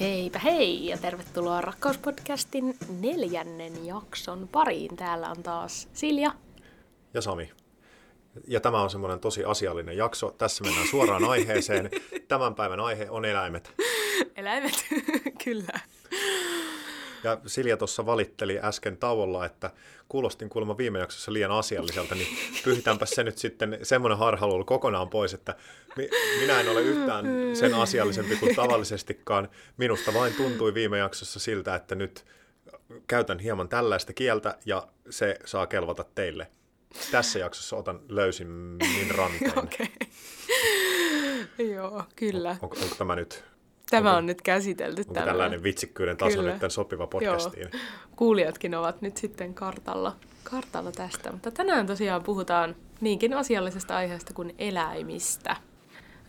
Heipä hei ja tervetuloa Rakkauspodcastin neljännen jakson pariin. Täällä on taas Silja. Ja Sami. Ja tämä on semmoinen tosi asiallinen jakso. Tässä mennään suoraan aiheeseen. Tämän päivän aihe on eläimet. Eläimet, kyllä. Ja Silja tuossa valitteli äsken tauolla, että kuulostin kuulemma viime jaksossa liian asialliselta, niin pyhitäänpä se nyt sitten semmoinen harhaluulu kokonaan pois, että minä en ole yhtään sen asiallisempi kuin tavallisestikaan. Minusta vain tuntui viime jaksossa siltä, että nyt käytän hieman tällaista kieltä ja se saa kelvata teille. Tässä jaksossa otan löysimmin ranteen. Okay. Joo, kyllä. On, onko, onko tämä nyt Tämä onko, on nyt käsitelty. Onko tällainen, tällainen vitsikkyyden taso Kyllä. nyt sopiva podcastiin? Joo. Kuulijatkin ovat nyt sitten kartalla, kartalla tästä. Mutta tänään tosiaan puhutaan niinkin asiallisesta aiheesta kuin eläimistä.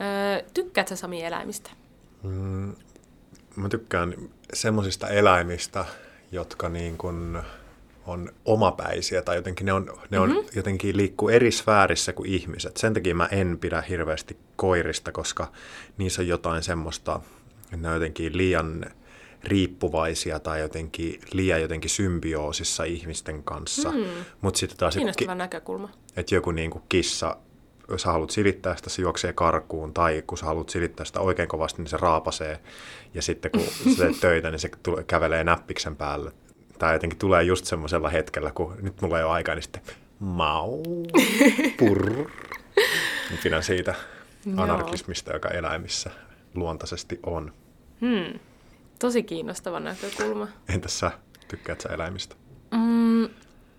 Öö, tykkäätkö Sami eläimistä? Mm, mä tykkään semmoisista eläimistä, jotka niin kuin on omapäisiä tai jotenkin ne, on, ne mm-hmm. on jotenkin liikkuu eri sfäärissä kuin ihmiset. Sen takia mä en pidä hirveästi koirista, koska niissä on jotain semmoista että ne on jotenkin liian riippuvaisia tai jotenkin liian jotenkin symbioosissa ihmisten kanssa. Mm. Mut sitten taas, Kiinnostava et, näkökulma. Että joku niin kuin kissa, jos haluat silittää sitä, se juoksee karkuun, tai kun sä haluat silittää sitä oikein kovasti, niin se raapasee, ja sitten kun sä teet töitä, niin se tulee, kävelee näppiksen päälle. Tai jotenkin tulee just semmoisella hetkellä, kun nyt mulla ei ole aikaa, niin sitten mau, purr. Pidän siitä anarkismista, joka eläimissä luontaisesti on. Hmm. Tosi kiinnostava näkökulma. Entäs sä, tykkäät sä eläimistä? Mm,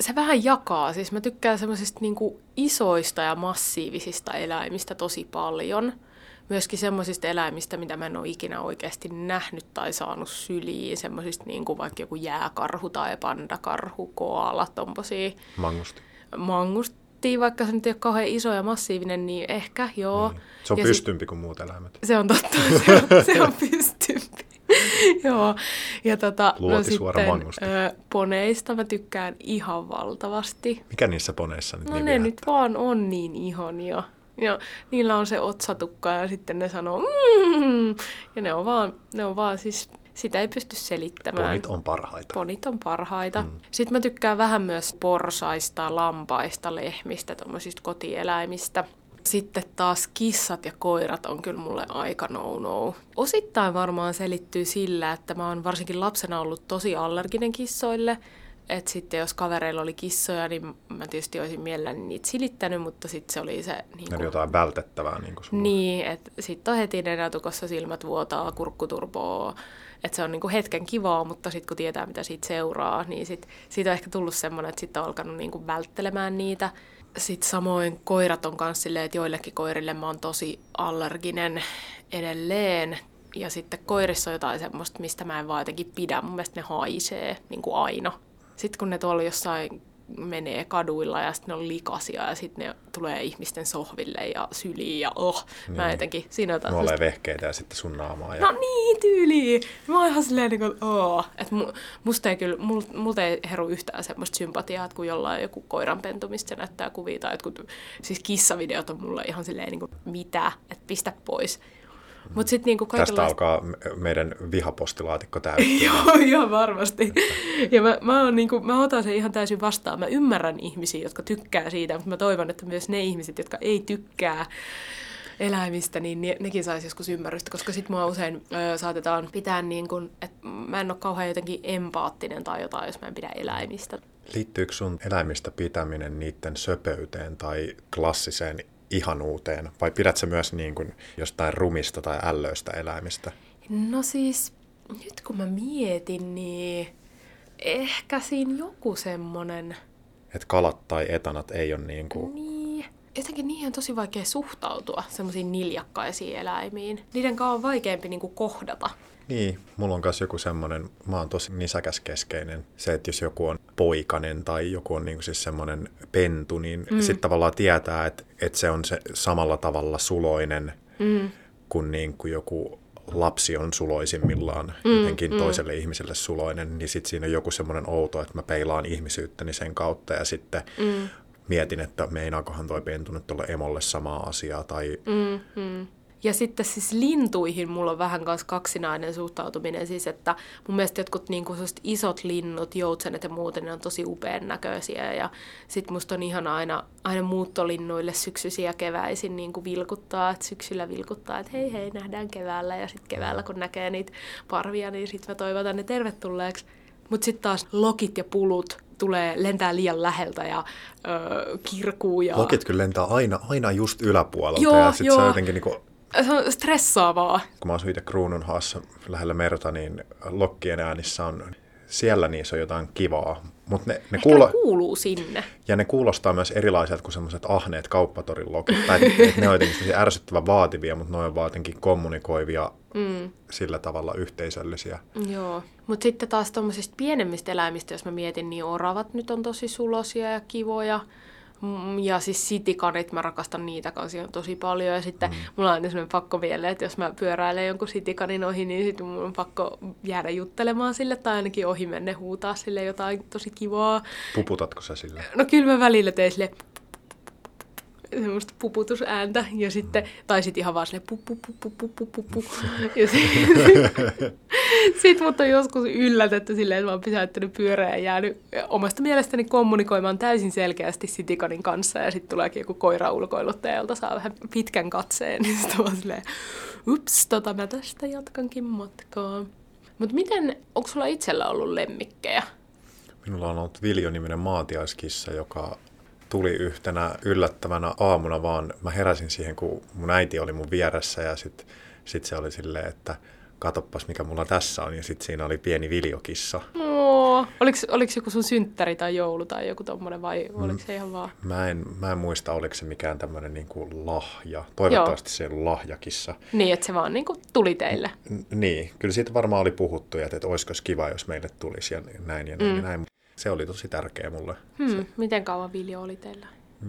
se vähän jakaa. Siis mä tykkään semmoisista niinku isoista ja massiivisista eläimistä tosi paljon. Myöskin semmoisista eläimistä, mitä mä en ole ikinä oikeasti nähnyt tai saanut syliin. Semmoisista niinku vaikka joku jääkarhu tai pandakarhu, koala, tommosia. Mangusti. Mangusti miettii, vaikka se nyt ei ole kauhean iso ja massiivinen, niin ehkä joo. Niin. Se on ja pystympi sit, kuin muut eläimet. Se on totta, se on, se on pystympi. joo. Ja tota, no sitten, ö, poneista mä tykkään ihan valtavasti. Mikä niissä poneissa nyt No niin ne nyt vaan on niin ihania. Ja niillä on se otsatukka ja sitten ne sanoo mm, ja ne on vaan, ne on vaan siis sitä ei pysty selittämään. Ponit on parhaita. Ponit on parhaita. Mm. Sitten mä tykkään vähän myös porsaista, lampaista, lehmistä, tuommoisista kotieläimistä. Sitten taas kissat ja koirat on kyllä mulle aika no-no. Osittain varmaan selittyy sillä, että mä oon varsinkin lapsena ollut tosi allerginen kissoille. Että sitten jos kavereilla oli kissoja, niin mä tietysti olisin mielelläni niitä silittänyt, mutta sitten se oli se... Niin kuin... jotain vältettävää niin kuin sulla. Niin, että sitten on heti nenätukossa silmät vuotaa, kurkkuturpoa, että se on niinku hetken kivaa, mutta sitten kun tietää, mitä siitä seuraa, niin sit, siitä on ehkä tullut semmoinen, että sitten on alkanut niinku välttelemään niitä. Sitten samoin koirat on myös silleen, että joillekin koirille mä oon tosi allerginen edelleen. Ja sitten koirissa on jotain semmoista, mistä mä en vaan jotenkin pidä. Mun mielestä ne haisee niin kuin aina. Sitten kun ne tuolla jossain menee kaduilla ja sitten ne on likasia ja sitten ne tulee ihmisten sohville ja syliin ja oh, niin. mä jotenkin, siinä on taas... Nuolee vehkeitä ja sitten sun naamaa. Ja... No niin, tyyli. Mä oon ihan silleen niin kuin, oh. että mu, musta ei kyllä, mul, multa ei heru yhtään semmoista sympatiaa, että kun jollain joku koiran pentumista se näyttää kuvia tai jotkut, siis kissavideot on mulle ihan silleen niin kuin, mitä, että pistä pois. Mut sit niinku kaikenlaista... Tästä alkaa meidän vihapostilaatikko täyttyä. Joo, ihan varmasti. ja mä, mä, on niinku, mä otan sen ihan täysin vastaan. Mä ymmärrän ihmisiä, jotka tykkää siitä, mutta mä toivon, että myös ne ihmiset, jotka ei tykkää eläimistä, niin ne, nekin saisi joskus ymmärrystä, koska sit mua usein ö, saatetaan pitää niin kuin, että mä en ole kauhean jotenkin empaattinen tai jotain, jos mä en pidä eläimistä. Liittyykö sun eläimistä pitäminen niiden söpöyteen tai klassiseen ihanuuteen, vai pidätkö myös niin kuin jostain rumista tai ällöistä eläimistä? No siis, nyt kun mä mietin, niin ehkä siinä joku semmonen... Että kalat tai etanat ei ole niin kuin... Niin. Jotenkin niihin on tosi vaikea suhtautua, semmoisiin niljakkaisiin eläimiin. Niiden kanssa on vaikeampi niin kuin kohdata. Niin, mulla on myös joku semmoinen, mä oon tosi nisäkäskeskeinen. Se, että jos joku on poikanen tai joku on niinku siis semmoinen pentu, niin mm. sitten tavallaan tietää, että, että se on se samalla tavalla suloinen mm. kuin, niin kuin joku lapsi on suloisimmillaan mm, jotenkin mm. toiselle ihmiselle suloinen, niin sitten siinä on joku semmoinen outo, että mä peilaan ihmisyyttäni sen kautta ja sitten mm. mietin, että meinaakohan toi pentu nyt olla emolle samaa asiaa tai... Mm, mm. Ja sitten siis lintuihin mulla on vähän kanssa kaksinainen suhtautuminen, siis että mun mielestä jotkut niin kuin isot linnut, joutsenet ja muuten, ne on tosi upean näköisiä ja sitten musta on ihan aina, aina muuttolinnuille syksyisiä keväisin niin kuin vilkuttaa, että syksyllä vilkuttaa, että hei hei, nähdään keväällä ja sitten keväällä kun näkee niitä parvia, niin sitten mä toivotan ne tervetulleeksi. Mutta sitten taas lokit ja pulut tulee, lentää liian läheltä ja öö, kirkuu. Ja... Lokit kyllä lentää aina, aina just yläpuolelta joo, ja sitten se on jotenkin niinku se on stressaavaa. Kun mä asun itse Kruununhaassa lähellä merta, niin lokkien äänissä on, siellä niissä on jotain kivaa. Mut ne, ne, kuulo... ne kuuluu sinne. Ja ne kuulostaa myös erilaiset kuin semmoiset ahneet kauppatorin lokit. Tai ne on jotenkin ärsyttävän vaativia, mutta ne on vaan jotenkin kommunikoivia mm. sillä tavalla yhteisöllisiä. Joo, mutta sitten taas tuommoisista pienemmistä eläimistä, jos mä mietin, niin oravat nyt on tosi sulosia ja kivoja. Mm, ja siis sitikanit, mä rakastan niitä kanssa tosi paljon. Ja sitten mm. mulla on aina sellainen pakko vielä, että jos mä pyöräilen jonkun sitikanin ohi, niin sitten mun on pakko jäädä juttelemaan sille tai ainakin ohi menne huutaa sille jotain tosi kivaa. Puputatko sä sille? No kyllä mä välillä tein sille semmoista puputusääntä ja sitten, tai sitten ihan vaan silleen pu, pu, pu, pu, pu, pu, pu, pu. Ja sitten sit mut on joskus yllätetty silleen, että mä oon pysäyttänyt pyörää ja jäänyt omasta mielestäni kommunikoimaan täysin selkeästi Sitikanin kanssa ja sitten tuleekin joku koira ulkoiluttaja, jolta saa vähän pitkän katseen, niin sitten vaan silleen, ups, tota mä tästä jatkankin matkaa. Mutta miten, onko sulla itsellä ollut lemmikkejä? Minulla on ollut Viljo-niminen maatiaiskissa, joka tuli yhtenä yllättävänä aamuna, vaan mä heräsin siihen, kun mun äiti oli mun vieressä ja sitten sit se oli silleen, että katoppas mikä mulla tässä on. Ja sitten siinä oli pieni viljokissa. Oliko, oliko joku sun synttäri tai joulu tai joku tommonen vai mm, oliko se ihan vaan? Mä en, mä en muista, oliko se mikään tämmöinen niinku lahja. Toivottavasti Joo. se on lahjakissa. Niin, että se vaan niinku tuli teille. N- niin, kyllä siitä varmaan oli puhuttu, että, että olisiko kiva, jos meille tulisi ja näin ja näin. Mm. Ja näin se oli tosi tärkeä mulle. Hmm, se. Miten kauan Viljo oli teillä?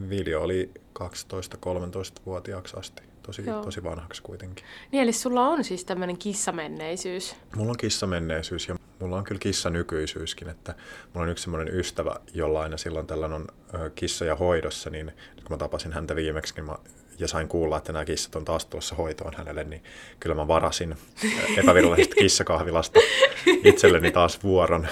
Viljo oli 12-13-vuotiaaksi asti. Tosi, tosi vanhaksi kuitenkin. Niin, eli sulla on siis tämmöinen kissamenneisyys? Mulla on kissamenneisyys ja mulla on kyllä kissanykyisyyskin. Että mulla on yksi semmoinen ystävä, jolla aina silloin tällöin on kissoja hoidossa, niin kun mä tapasin häntä viimeksi, niin mä ja sain kuulla, että nämä kissat on taas tuossa hoitoon hänelle, niin kyllä mä varasin epävirallisesta kissakahvilasta itselleni taas vuoron.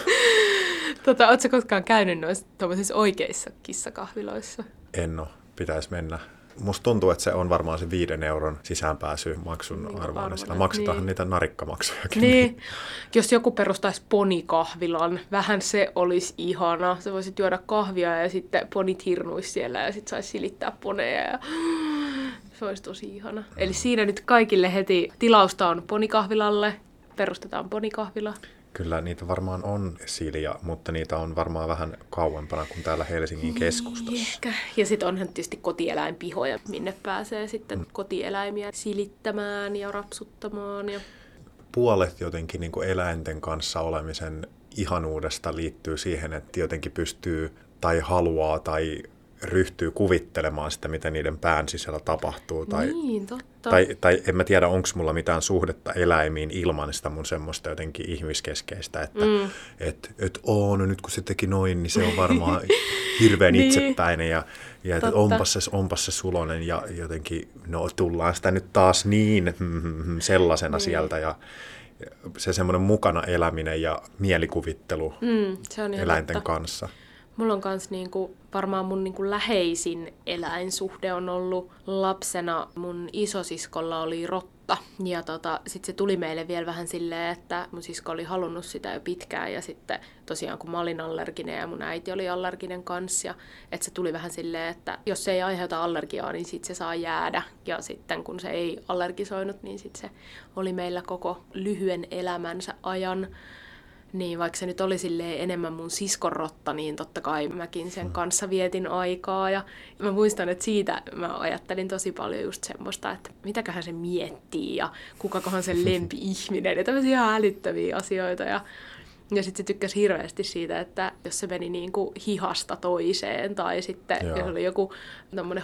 Tota, Oletko koskaan käynyt noissa oikeissa kissakahviloissa? En ole. Pitäisi mennä. Musta tuntuu, että se on varmaan se viiden euron sisäänpääsy maksun niin, arvoinen. Sillä maksetaan niin. niitä narikkamaksujakin. Niin. Jos joku perustaisi ponikahvilan, vähän se olisi ihana. Se voisi juoda kahvia ja sitten ponit hirnuisi siellä ja sitten saisi silittää poneja. Ja... Se olisi tosi ihana. Eli siinä nyt kaikille heti tilausta on ponikahvilalle. Perustetaan ponikahvila. Kyllä niitä varmaan on Silja, mutta niitä on varmaan vähän kauempana kuin täällä Helsingin keskustassa. Ehkä. Ja sitten onhan tietysti kotieläinpihoja, minne pääsee sitten mm. kotieläimiä silittämään ja rapsuttamaan. Ja... Puolet jotenkin niin kuin eläinten kanssa olemisen ihanuudesta liittyy siihen, että jotenkin pystyy tai haluaa tai ryhtyy kuvittelemaan sitä, mitä niiden pään sisällä tapahtuu. Tai, niin, totta. Tai, tai en mä tiedä, onko mulla mitään suhdetta eläimiin ilman sitä mun semmoista jotenkin ihmiskeskeistä, että mm. et, et oo, no nyt kun se teki noin, niin se on varmaan hirveän niin. itsepäinen ja, ja että onpas se, onpas se sulonen ja jotenkin, no tullaan sitä nyt taas niin mm, sellaisena niin. sieltä ja se semmoinen mukana eläminen ja mielikuvittelu mm, se on eläinten totta. kanssa. Mulla on kans niinku, varmaan mun niinku läheisin eläinsuhde on ollut lapsena. Mun isosiskolla oli rotta. Ja tota, sitten se tuli meille vielä vähän silleen, että mun sisko oli halunnut sitä jo pitkään. Ja sitten tosiaan kun mä olin allerginen ja mun äiti oli allerginen kanssa. Ja että se tuli vähän silleen, että jos se ei aiheuta allergiaa, niin sitten se saa jäädä. Ja sitten kun se ei allergisoinut, niin sitten se oli meillä koko lyhyen elämänsä ajan. Niin, vaikka se nyt oli enemmän mun siskorotta, niin totta kai mäkin sen mm. kanssa vietin aikaa. Ja mä muistan, että siitä mä ajattelin tosi paljon just semmoista, että mitäköhän se miettii ja kukakohan se lempi-ihminen ja tämmöisiä ihan älyttäviä asioita. Ja, ja sitten se tykkäsi hirveästi siitä, että jos se meni niin kuin hihasta toiseen tai sitten Joo. jos oli joku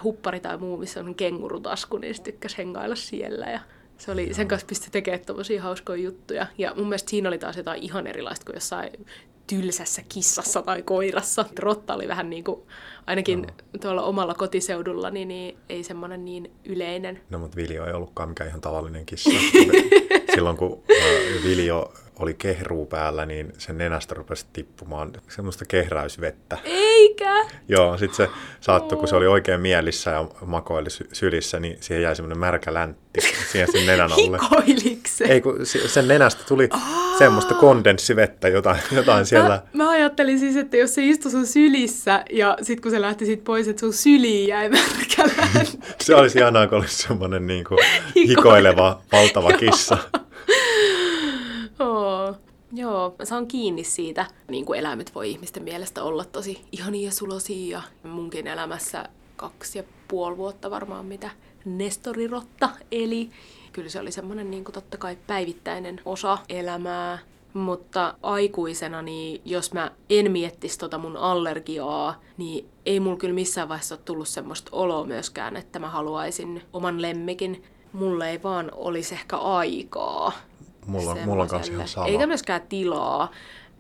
huppari tai muu, missä on kengurutasku, niin se tykkäsi hengailla siellä. Ja se oli, sen kanssa pystyi tekemään tommosia hauskoja juttuja. Ja mun mielestä siinä oli taas jotain ihan erilaista kuin jossain tylsässä kissassa tai koirassa. Rotta oli vähän niin kuin, ainakin no. tuolla omalla kotiseudullani, niin ei semmoinen niin yleinen. No, mutta Viljo ei ollutkaan mikään ihan tavallinen kissa. Silloin kun Viljo oli kehruu päällä, niin sen nenästä rupesi tippumaan semmoista kehräysvettä. Eikä! Joo, sitten se saattoi, kun se oli oikein mielissä ja makoili sylissä, niin siihen jäi semmoinen märkä läntti siihen sen nenän alle. Hikoilikse? Ei, kun sen nenästä tuli Aa. semmoista kondenssivettä, jotain, jotain siellä. Mä, mä ajattelin siis, että jos se istui sun sylissä ja sitten kun se lähti sit pois, että sun syliin jäi märkä läntti. se olisi ihanaa, kun olisi semmoinen niin kuin hikoileva, valtava kissa. Joo, mä saan kiinni siitä, niin kuin eläimet voi ihmisten mielestä olla tosi ihania sulosia. Ja munkin elämässä kaksi ja puoli vuotta varmaan mitä Nestorirotta eli. Kyllä se oli semmoinen niin kuin totta kai päivittäinen osa elämää. Mutta aikuisena, niin jos mä en miettisi tota mun allergiaa, niin ei mulla kyllä missään vaiheessa ole tullut semmoista oloa myöskään, että mä haluaisin oman lemmikin. Mulle ei vaan olisi ehkä aikaa Mulla, mulla on kanssa ihan sama. Eikä myöskään tilaa.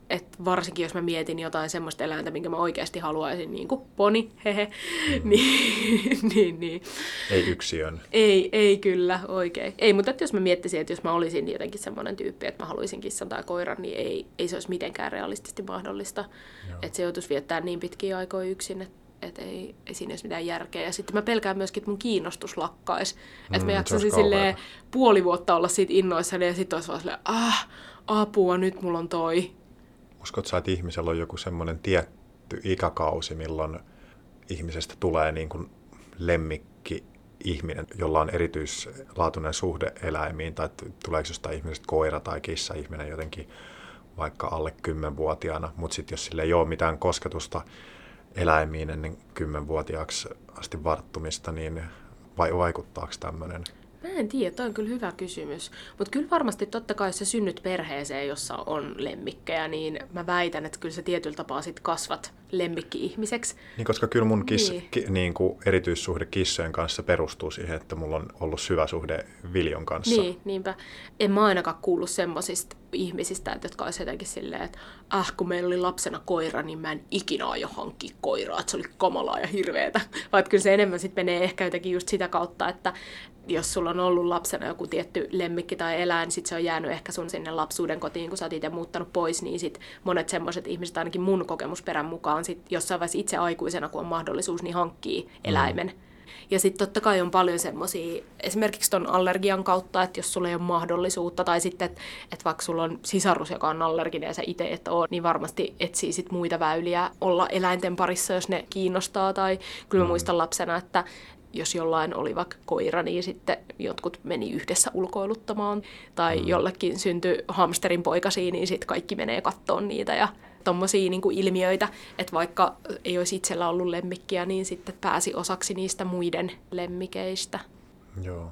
Et varsinkin jos mä mietin jotain semmoista eläintä, minkä mä oikeasti haluaisin, niin kuin poni, hehe, mm. niin, niin, niin. Ei yksiön. Ei, ei kyllä, oikein. Ei, mutta että jos mä miettisin, että jos mä olisin jotenkin semmoinen tyyppi, että mä haluaisin kissan tai koiran, niin ei, ei se olisi mitenkään realistisesti mahdollista. Että se joutuisi viettää niin pitkiä aikoja yksin, että että ei, ei siinä olisi mitään järkeä. Ja sitten mä pelkään myöskin, että mun kiinnostus lakkaisi. Mm, että mä jaksaisin silleen puoli vuotta olla siitä innoissani ja sitten olisi vaan silleen, ah, apua, nyt mulla on toi. Uskot sä, että ihmisellä on joku semmoinen tietty ikäkausi, milloin ihmisestä tulee niin kuin lemmikki ihminen, jolla on erityislaatuinen suhde eläimiin, tai tuleeko jostain ihmisestä koira tai kissa ihminen jotenkin vaikka alle 10-vuotiaana, mutta sitten jos sille ei ole mitään kosketusta eläimiin ennen kymmenvuotiaaksi asti varttumista, niin vai vaikuttaako tämmöinen? Mä en tiedä, toi on kyllä hyvä kysymys. Mutta kyllä varmasti totta kai, jos sä synnyt perheeseen, jossa on lemmikkejä, niin mä väitän, että kyllä sä tietyllä tapaa sit kasvat lemmikki-ihmiseksi. Niin, koska kyllä mun kiss, niin. ki, niin kuin erityissuhde kissojen kanssa perustuu siihen, että mulla on ollut syvä suhde Viljon kanssa. Niin, niinpä. En mä ainakaan kuullut semmoisista ihmisistä, että jotka olisivat jotenkin silleen, että äh, kun meillä oli lapsena koira, niin mä en ikinä aio hankkia koiraa, että se oli kamalaa ja hirveetä. Vaikka kyllä se enemmän sitten menee ehkä jotenkin just sitä kautta, että jos sulla on ollut lapsena joku tietty lemmikki tai eläin, niin sit se on jäänyt ehkä sun sinne lapsuuden kotiin, kun sä oot itse muuttanut pois, niin sit monet semmoiset ihmiset, ainakin mun kokemusperän mukaan, sit jossain vaiheessa itse aikuisena, kun on mahdollisuus, niin hankkii mm. eläimen. Mm. Ja sitten totta kai on paljon semmoisia, esimerkiksi ton allergian kautta, että jos sulla ei ole mahdollisuutta, tai sitten, että et vaikka sulla on sisarus, joka on allerginen ja sä itse et ole, niin varmasti etsii sit muita väyliä olla eläinten parissa, jos ne kiinnostaa. Tai kyllä mä mm. muistan lapsena, että jos jollain oli vaikka koira, niin sitten jotkut meni yhdessä ulkoiluttamaan. Tai mm. jollekin syntyi hamsterin poikasi, niin sitten kaikki menee kattoon niitä. Ja tommosia niin ilmiöitä, että vaikka ei olisi itsellä ollut lemmikkiä, niin sitten pääsi osaksi niistä muiden lemmikeistä. Joo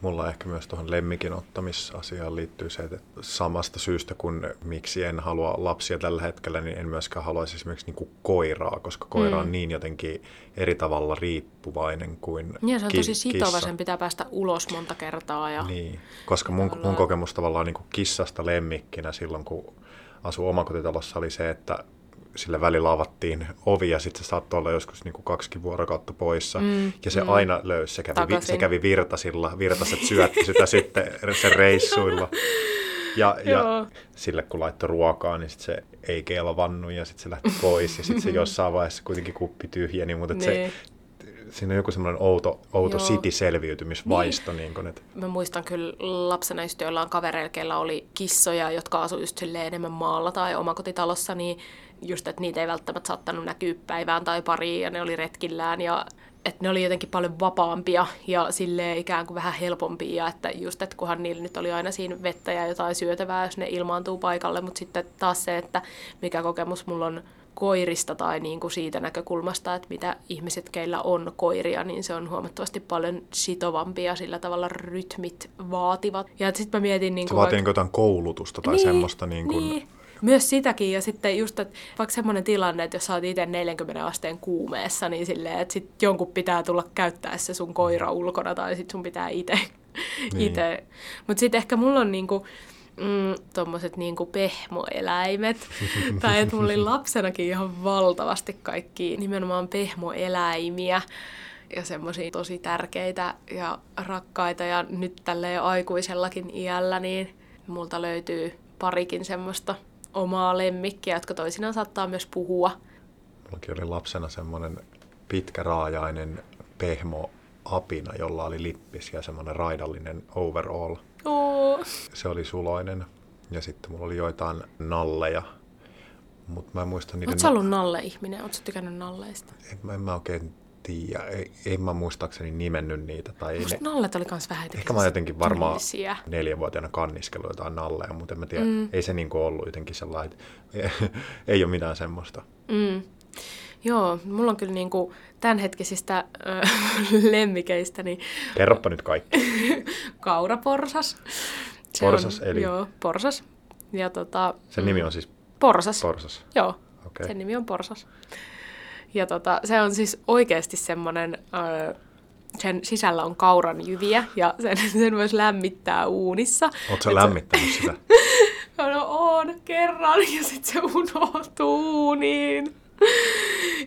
mulla ehkä myös tuohon lemmikin ottamisasiaan liittyy se, että samasta syystä kun miksi en halua lapsia tällä hetkellä, niin en myöskään haluaisi esimerkiksi niin kuin koiraa, koska koira mm. on niin jotenkin eri tavalla riippuvainen kuin Ja se on tosi sitova, kissa. sen pitää päästä ulos monta kertaa. Ja niin, koska mun, mun kokemus tavallaan niin kuin kissasta lemmikkinä silloin, kun asuu omakotitalossa, oli se, että sille välillä avattiin ovi ja sitten se saattoi olla joskus niin kuin kaksi vuorokautta poissa. Mm, ja se mm. aina löysi, se kävi, vi, se kävi virtasilla, virtaset syötti sitä sitten sen reissuilla. Ja, ja sille kun laittoi ruokaa, niin sit se ei kelvannut ja sitten se lähti pois ja sitten se jossain vaiheessa kuitenkin kuppi tyhjeni, mutta niin. se siinä on joku semmoinen outo, outo city-selviytymisvaisto. Niin. Niin kun. Mä muistan kyllä lapsena just joillain kavereilla, oli kissoja, jotka asuivat just enemmän maalla tai omakotitalossa, niin just, että niitä ei välttämättä saattanut näkyä päivään tai pariin ja ne oli retkillään ja että ne oli jotenkin paljon vapaampia ja sille ikään kuin vähän helpompia, että just, että kunhan niillä nyt oli aina siinä vettä ja jotain syötävää, jos ne ilmaantuu paikalle, mutta sitten taas se, että mikä kokemus mulla on koirista tai niin kuin siitä näkökulmasta, että mitä ihmiset, keillä on koiria, niin se on huomattavasti paljon sitovampia sillä tavalla rytmit vaativat. Ja sitten mä mietin... Niin kuin se vaatii vaikka... jotain koulutusta tai niin, semmoista niin kuin... Niin myös sitäkin, ja sitten just, että vaikka semmoinen tilanne, että jos sä oot itse 40 asteen kuumeessa, niin silleen, että sit jonkun pitää tulla käyttää se sun koira ulkona, tai sitten sun pitää itse. Niin. Mutta sitten ehkä mulla on niinku, mm, tommoset niinku pehmoeläimet. tai että mulla oli lapsenakin ihan valtavasti kaikki nimenomaan pehmoeläimiä ja semmoisia tosi tärkeitä ja rakkaita. Ja nyt tälleen aikuisellakin iällä, niin multa löytyy parikin semmoista omaa lemmikkiä, jotka toisinaan saattaa myös puhua. Mullakin oli lapsena semmoinen pitkäraajainen pehmo apina, jolla oli lippis ja semmoinen raidallinen overall. Oo. Se oli suloinen. Ja sitten mulla oli joitain nalleja. Mutta mä en muista niiden... Oletko ollut nalle-ihminen? Oletko tykännyt nalleista? En, mä, en mä oikein tiedä. En mä muistaakseni nimennyt niitä. Tai ei Musta ne... nallet oli kans vähän Ehkä mä jotenkin varmaan tyylisiä. neljänvuotiaana kanniskellut jotain nalleja, mutta en mä tiedä. Mm. Ei se niinku ollut jotenkin sellainen, että ei ole mitään semmoista. Mm. Joo, mulla on kyllä niinku tämänhetkisistä äh, lemmikeistä niin Kerropa nyt kaikki. kauraporsas. Se Porsas, on, eli- Joo, porsas. Ja tota, Sen nimi on siis porsas. Porsas. Joo, Okei. sen nimi on porsas. Ja tota, se on siis oikeasti semmoinen, öö, sen sisällä on kauran jyviä ja sen, sen voisi lämmittää uunissa. Oletko Et sä se- lämmittänyt sitä? No on kerran ja sitten se unohtuu uuniin.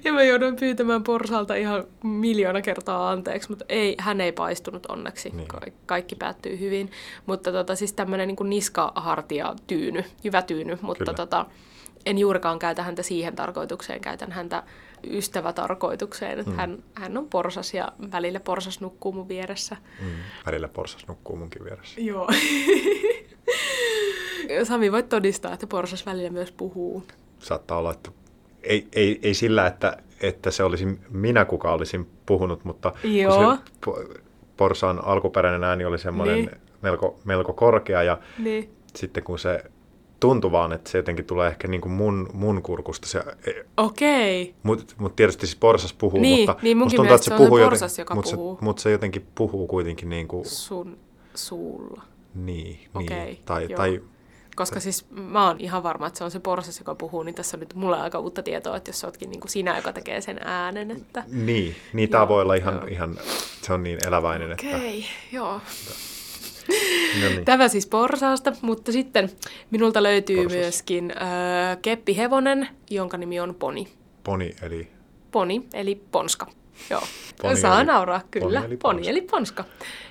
Ja mä joudun pyytämään porsalta ihan miljoona kertaa anteeksi, mutta ei, hän ei paistunut onneksi. Niin. Ka- kaikki päättyy hyvin. Mutta tota, siis tämmöinen niin niskahartia tyyny, hyvä tyyny, mutta Kyllä. tota, en juurikaan käytä häntä siihen tarkoitukseen, käytän häntä ystävätarkoitukseen, että mm. hän, hän on porsas ja välillä porsas nukkuu mun vieressä. Mm. Välillä Porsas nukkuu munkin vieressä. Joo. Sami, voit todistaa, että porsas välillä myös puhuu. Saattaa olla, että ei, ei, ei sillä, että, että se olisi minä, kuka olisin puhunut, mutta Joo. se po- Porsaan alkuperäinen ääni oli semmoinen Niin. melko, melko korkea ja Niin. sitten kun se tuntui vaan, että se jotenkin tulee ehkä niin kuin mun, mun kurkusta. Se, Okei. mutta mut tietysti siis Porsas puhuu, Niin, mutta niin munkin musta tuntuu, että se puhuu porsas, joten, joka mutta puhuu. Se, mutta se jotenkin puhuu kuitenkin niin kuin, Sun suulla. niin, Okei, niin. Tai, joo. tai Koska siis mä oon ihan varma, että se on se porsas, joka puhuu, niin tässä on nyt mulle aika uutta tietoa, että jos sä ootkin niin kuin sinä, joka tekee sen äänen, että... niin, niin tämä voi olla ihan, joo. ihan, se on niin eläväinen, että Okei, joo. No niin. Tämä siis porsaasta, mutta sitten minulta löytyy Porsas. myöskin äh, keppihevonen, jonka nimi on Poni. poni eli Poni, eli ponska. Joo, Poni saa eli- nauraa, kyllä. poni eli poni ponska. eli ponska.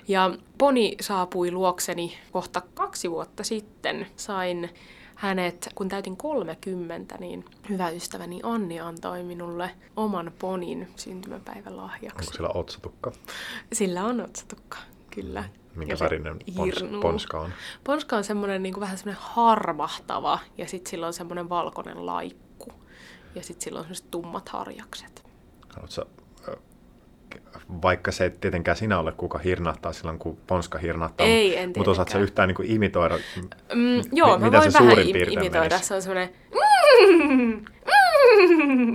Ja Poni saapui luokseni kohta kaksi vuotta sitten. Sain hänet, kun täytin 30, niin hyvä ystäväni Anni antoi minulle oman ponin syntymäpäivän lahjaksi. onko siellä otsatukka, Sillä on otsatukka, kyllä. minkä värinen pons, ponska on. Ponska on semmoinen niin vähän semmoinen harmahtava ja sitten sillä on semmoinen valkoinen laikku. Ja sitten sillä on semmoiset tummat harjakset. Haluatko, vaikka se ei tietenkään sinä ole, kuka hirnahtaa silloin, kun ponska hirnahtaa. Ei, en Mutta osaatko yhtään niin kuin imitoida? Mm, joo, mä mitä voin se vähän suurin im- piirtein imitoida. menisi? Se on semmoinen...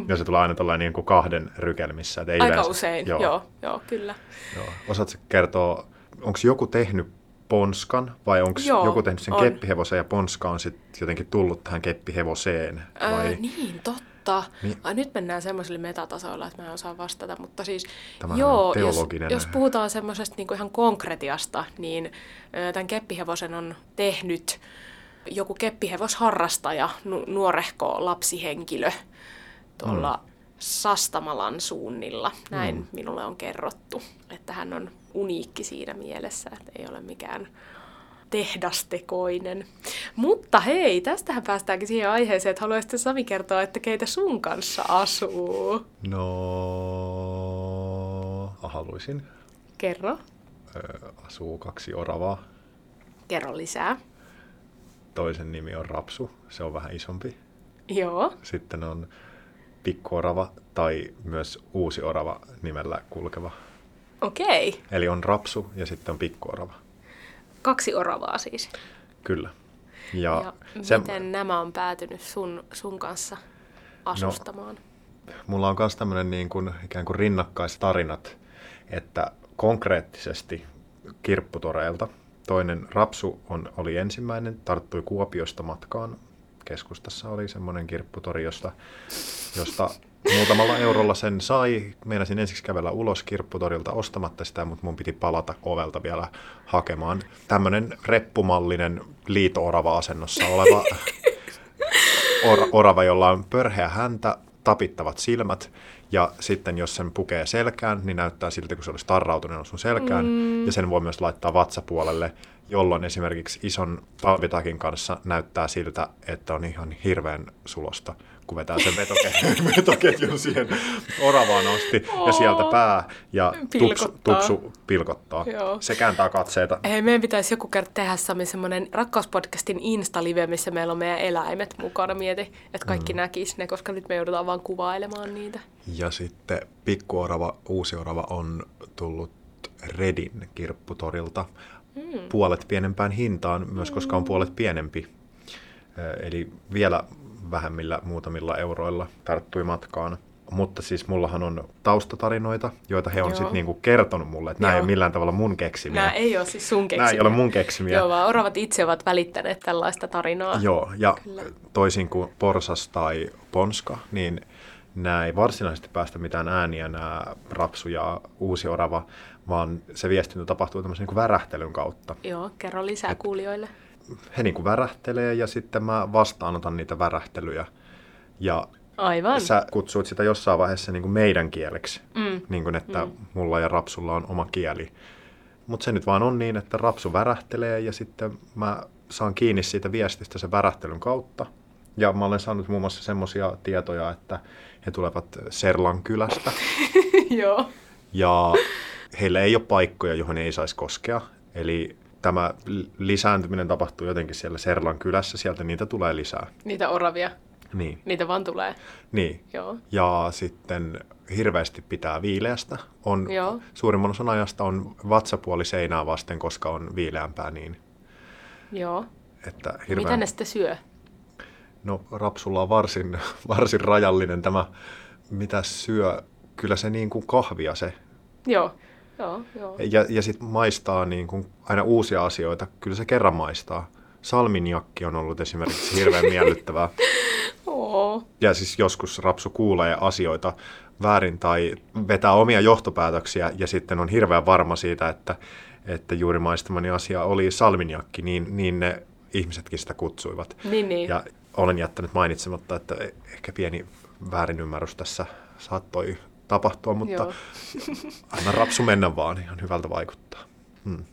Ja se tulee aina tällainen niin kuin kahden rykelmissä. Ei Aika yleensä. usein, joo. joo, joo kyllä. joo. Osaatko kertoa, onko joku tehnyt ponskan vai onko joku tehnyt sen on. keppihevosen ja ponska on sitten jotenkin tullut tähän keppihevoseen? Vai? Öö, niin, totta. Niin. Ai, nyt mennään semmoisille metatasoilla, että mä en osaa vastata, mutta siis Tämähän joo. Jos, jos puhutaan semmoisesta niinku ihan konkretiasta, niin tämän keppihevosen on tehnyt joku keppihevosharrastaja, nu- nuorehko lapsihenkilö tuolla mm. Sastamalan suunnilla. Näin mm. minulle on kerrottu, että hän on uniikki siinä mielessä, että ei ole mikään tehdastekoinen. Mutta hei, tästähän päästäänkin siihen aiheeseen, että haluaisitte Sami kertoa, että keitä sun kanssa asuu. No, haluaisin. Kerro. Asuu kaksi oravaa. Kerro lisää. Toisen nimi on Rapsu, se on vähän isompi. Joo. Sitten on pikkuorava tai myös uusi orava nimellä kulkeva. Okei. Eli on Rapsu ja sitten on pikkuorava. Kaksi oravaa siis. Kyllä. Ja, Ja se, miten nämä on päätynyt sun, sun kanssa asustamaan? mulla on myös tämmöinen niin kuin, ikään kuin rinnakkaistarinat, että konkreettisesti kirpputoreilta toinen Rapsu on, oli ensimmäinen, tarttui Kuopiosta matkaan. Keskustassa oli semmoinen kirpputori, josta, josta Muutamalla eurolla sen sai. Meinasin ensiksi kävellä ulos kirpputorilta ostamatta sitä, mutta mun piti palata ovelta vielä hakemaan. Tämmöinen reppumallinen liito-orava asennossa oleva or- orava, jolla on pörheä häntä, tapittavat silmät, ja sitten jos sen pukee selkään, niin näyttää siltä, kun se olisi tarrautunut sun selkään, mm. ja sen voi myös laittaa vatsapuolelle, jolloin esimerkiksi ison palvitakin kanssa näyttää siltä, että on ihan hirveän sulosta kun vetää sen vetoketjun, vetoketjun siihen oravaan asti oh, ja sieltä pää ja tupsu, tupsu pilkottaa. Joo. Se kääntää katseita. Hei, meidän pitäisi joku kerta tehdä Sami semmoinen rakkauspodcastin Insta-live, missä meillä on meidän eläimet mukana. Mieti, että kaikki mm. näkis ne, koska nyt me joudutaan vaan kuvailemaan niitä. Ja sitten pikkuorava, uusi orava on tullut Redin kirpputorilta mm. puolet pienempään hintaan, myös koska on puolet pienempi. Eli vielä vähemmillä muutamilla euroilla tarttui matkaan. Mutta siis mullahan on taustatarinoita, joita he on sitten niinku kertonut mulle, että nämä ei ole millään tavalla mun keksimiä. Nämä ei ole siis sun keksimiä. Nämä ei ole mun keksimiä. Joo, vaan oravat itse ovat välittäneet tällaista tarinaa. Joo, ja Kyllä. toisin kuin porsas tai ponska, niin nämä ei varsinaisesti päästä mitään ääniä, nämä rapsu ja uusi orava, vaan se viestintä tapahtuu tämmöisen niin värähtelyn kautta. Joo, kerro lisää Et, kuulijoille he niin kuin värähtelee ja sitten mä vastaanotan niitä värähtelyjä. Ja Aivan. sä kutsuit sitä jossain vaiheessa niin kuin meidän kieleksi, mm. niin kuin että mm. mulla ja Rapsulla on oma kieli. Mutta se nyt vaan on niin, että Rapsu värähtelee ja sitten mä saan kiinni siitä viestistä sen värähtelyn kautta. Ja mä olen saanut muun muassa semmoisia tietoja, että he tulevat Serlan kylästä. Joo. Ja heillä ei ole paikkoja, johon ei saisi koskea. Eli tämä lisääntyminen tapahtuu jotenkin siellä Serlan kylässä, sieltä niitä tulee lisää. Niitä oravia? Niin. Niitä vaan tulee? Niin. Joo. Ja sitten hirveästi pitää viileästä. On, Joo. Suurimman osan ajasta on vatsapuoli seinää vasten, koska on viileämpää niin. Joo. Että hirveän... Mitä ne sitten syö? No rapsulla on varsin, varsin rajallinen tämä, mitä syö. Kyllä se niin kuin kahvia se. Joo. Joo, joo. Ja, ja sitten maistaa niin kuin aina uusia asioita. Kyllä se kerran maistaa. Salminjakki on ollut esimerkiksi hirveän miellyttävää. Oo. Ja siis joskus rapsu kuulee asioita väärin tai vetää omia johtopäätöksiä ja sitten on hirveän varma siitä, että, että juuri maistamani asia oli salminjakki, niin, niin ne ihmisetkin sitä kutsuivat. Niin, niin. Ja olen jättänyt mainitsematta, että ehkä pieni väärinymmärrys tässä saattoi tapahtua, mutta Joo. anna rapsu mennä vaan, ihan hyvältä vaikuttaa. Hmm.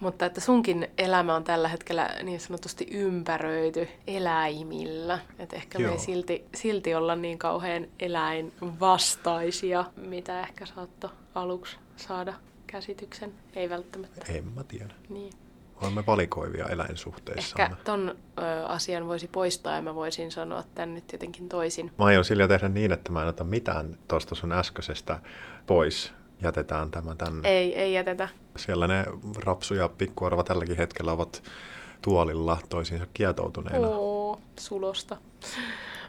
Mutta että sunkin elämä on tällä hetkellä niin sanotusti ympäröity eläimillä. Että ehkä Joo. me ei silti, silti olla niin kauhean eläinvastaisia, mitä ehkä saatto aluksi saada käsityksen. Ei välttämättä. En mä tiedä. Niin. Olemme valikoivia eläinsuhteissa. Ehkä ton ö, asian voisi poistaa ja mä voisin sanoa tämän nyt jotenkin toisin. Mä aion sillä tehdä niin, että mä en ota mitään tuosta sun äskeisestä pois. Jätetään tämä tänne. Ei, ei jätetä. Siellä ne rapsu ja pikkuarva tälläkin hetkellä ovat tuolilla toisiinsa kietoutuneena. Oo, sulosta.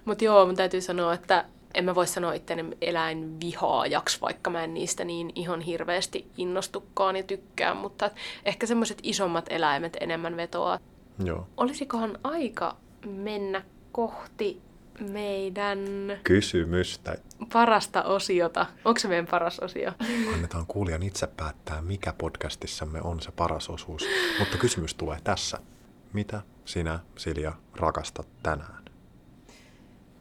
Mutta joo, mun täytyy sanoa, että en mä voi sanoa itteni eläinvihaajaksi, vaikka mä en niistä niin ihan hirveästi innostukaan ja tykkään, mutta ehkä semmoiset isommat eläimet enemmän vetoaa. Joo. Olisikohan aika mennä kohti meidän... Kysymystä. Parasta osiota. Onko se meidän paras osio? Annetaan kuulijan itse päättää, mikä podcastissamme on se paras osuus. Mutta kysymys tulee tässä. Mitä sinä, Silja, rakastat tänään?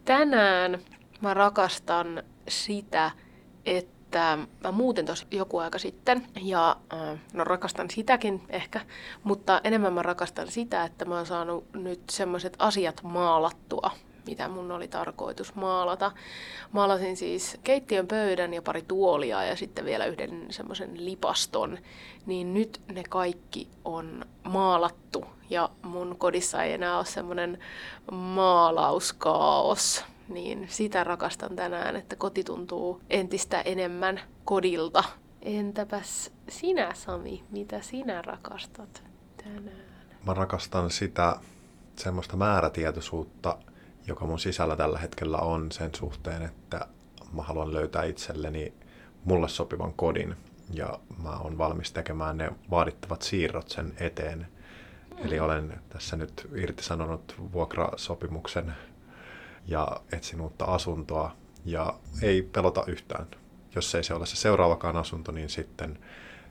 Tänään Mä rakastan sitä, että mä muuten tosi joku aika sitten, ja no rakastan sitäkin ehkä, mutta enemmän mä rakastan sitä, että mä oon saanut nyt semmoiset asiat maalattua, mitä mun oli tarkoitus maalata. Maalasin siis keittiön pöydän ja pari tuolia ja sitten vielä yhden semmoisen lipaston. Niin nyt ne kaikki on maalattu ja mun kodissa ei enää ole semmoinen maalauskaos niin sitä rakastan tänään, että koti tuntuu entistä enemmän kodilta. Entäpäs sinä, Sami, mitä sinä rakastat tänään? Mä rakastan sitä semmoista määrätietoisuutta, joka mun sisällä tällä hetkellä on sen suhteen, että mä haluan löytää itselleni mulle sopivan kodin ja mä oon valmis tekemään ne vaadittavat siirrot sen eteen. Eli olen tässä nyt irtisanonut vuokrasopimuksen ja etsin uutta asuntoa ja ei pelota yhtään. Jos ei se ole se seuraavakaan asunto, niin sitten,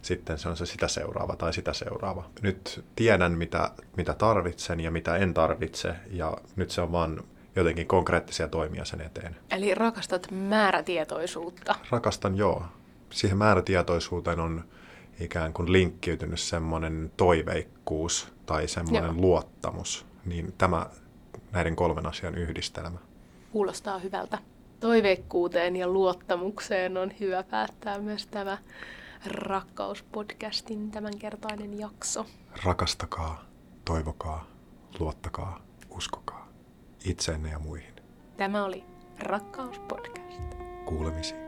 sitten se on se sitä seuraava tai sitä seuraava. Nyt tiedän, mitä, mitä tarvitsen ja mitä en tarvitse, ja nyt se on vaan jotenkin konkreettisia toimia sen eteen. Eli rakastat määrätietoisuutta. Rakastan, joo. Siihen määrätietoisuuteen on ikään kuin linkkiytynyt semmoinen toiveikkuus tai semmoinen joo. luottamus. Niin tämä näiden kolmen asian yhdistelmä. Kuulostaa hyvältä. Toiveikkuuteen ja luottamukseen on hyvä päättää myös tämä Rakkauspodcastin tämänkertainen jakso. Rakastakaa, toivokaa, luottakaa, uskokaa itseenne ja muihin. Tämä oli Rakkauspodcast. Kuulemisiin.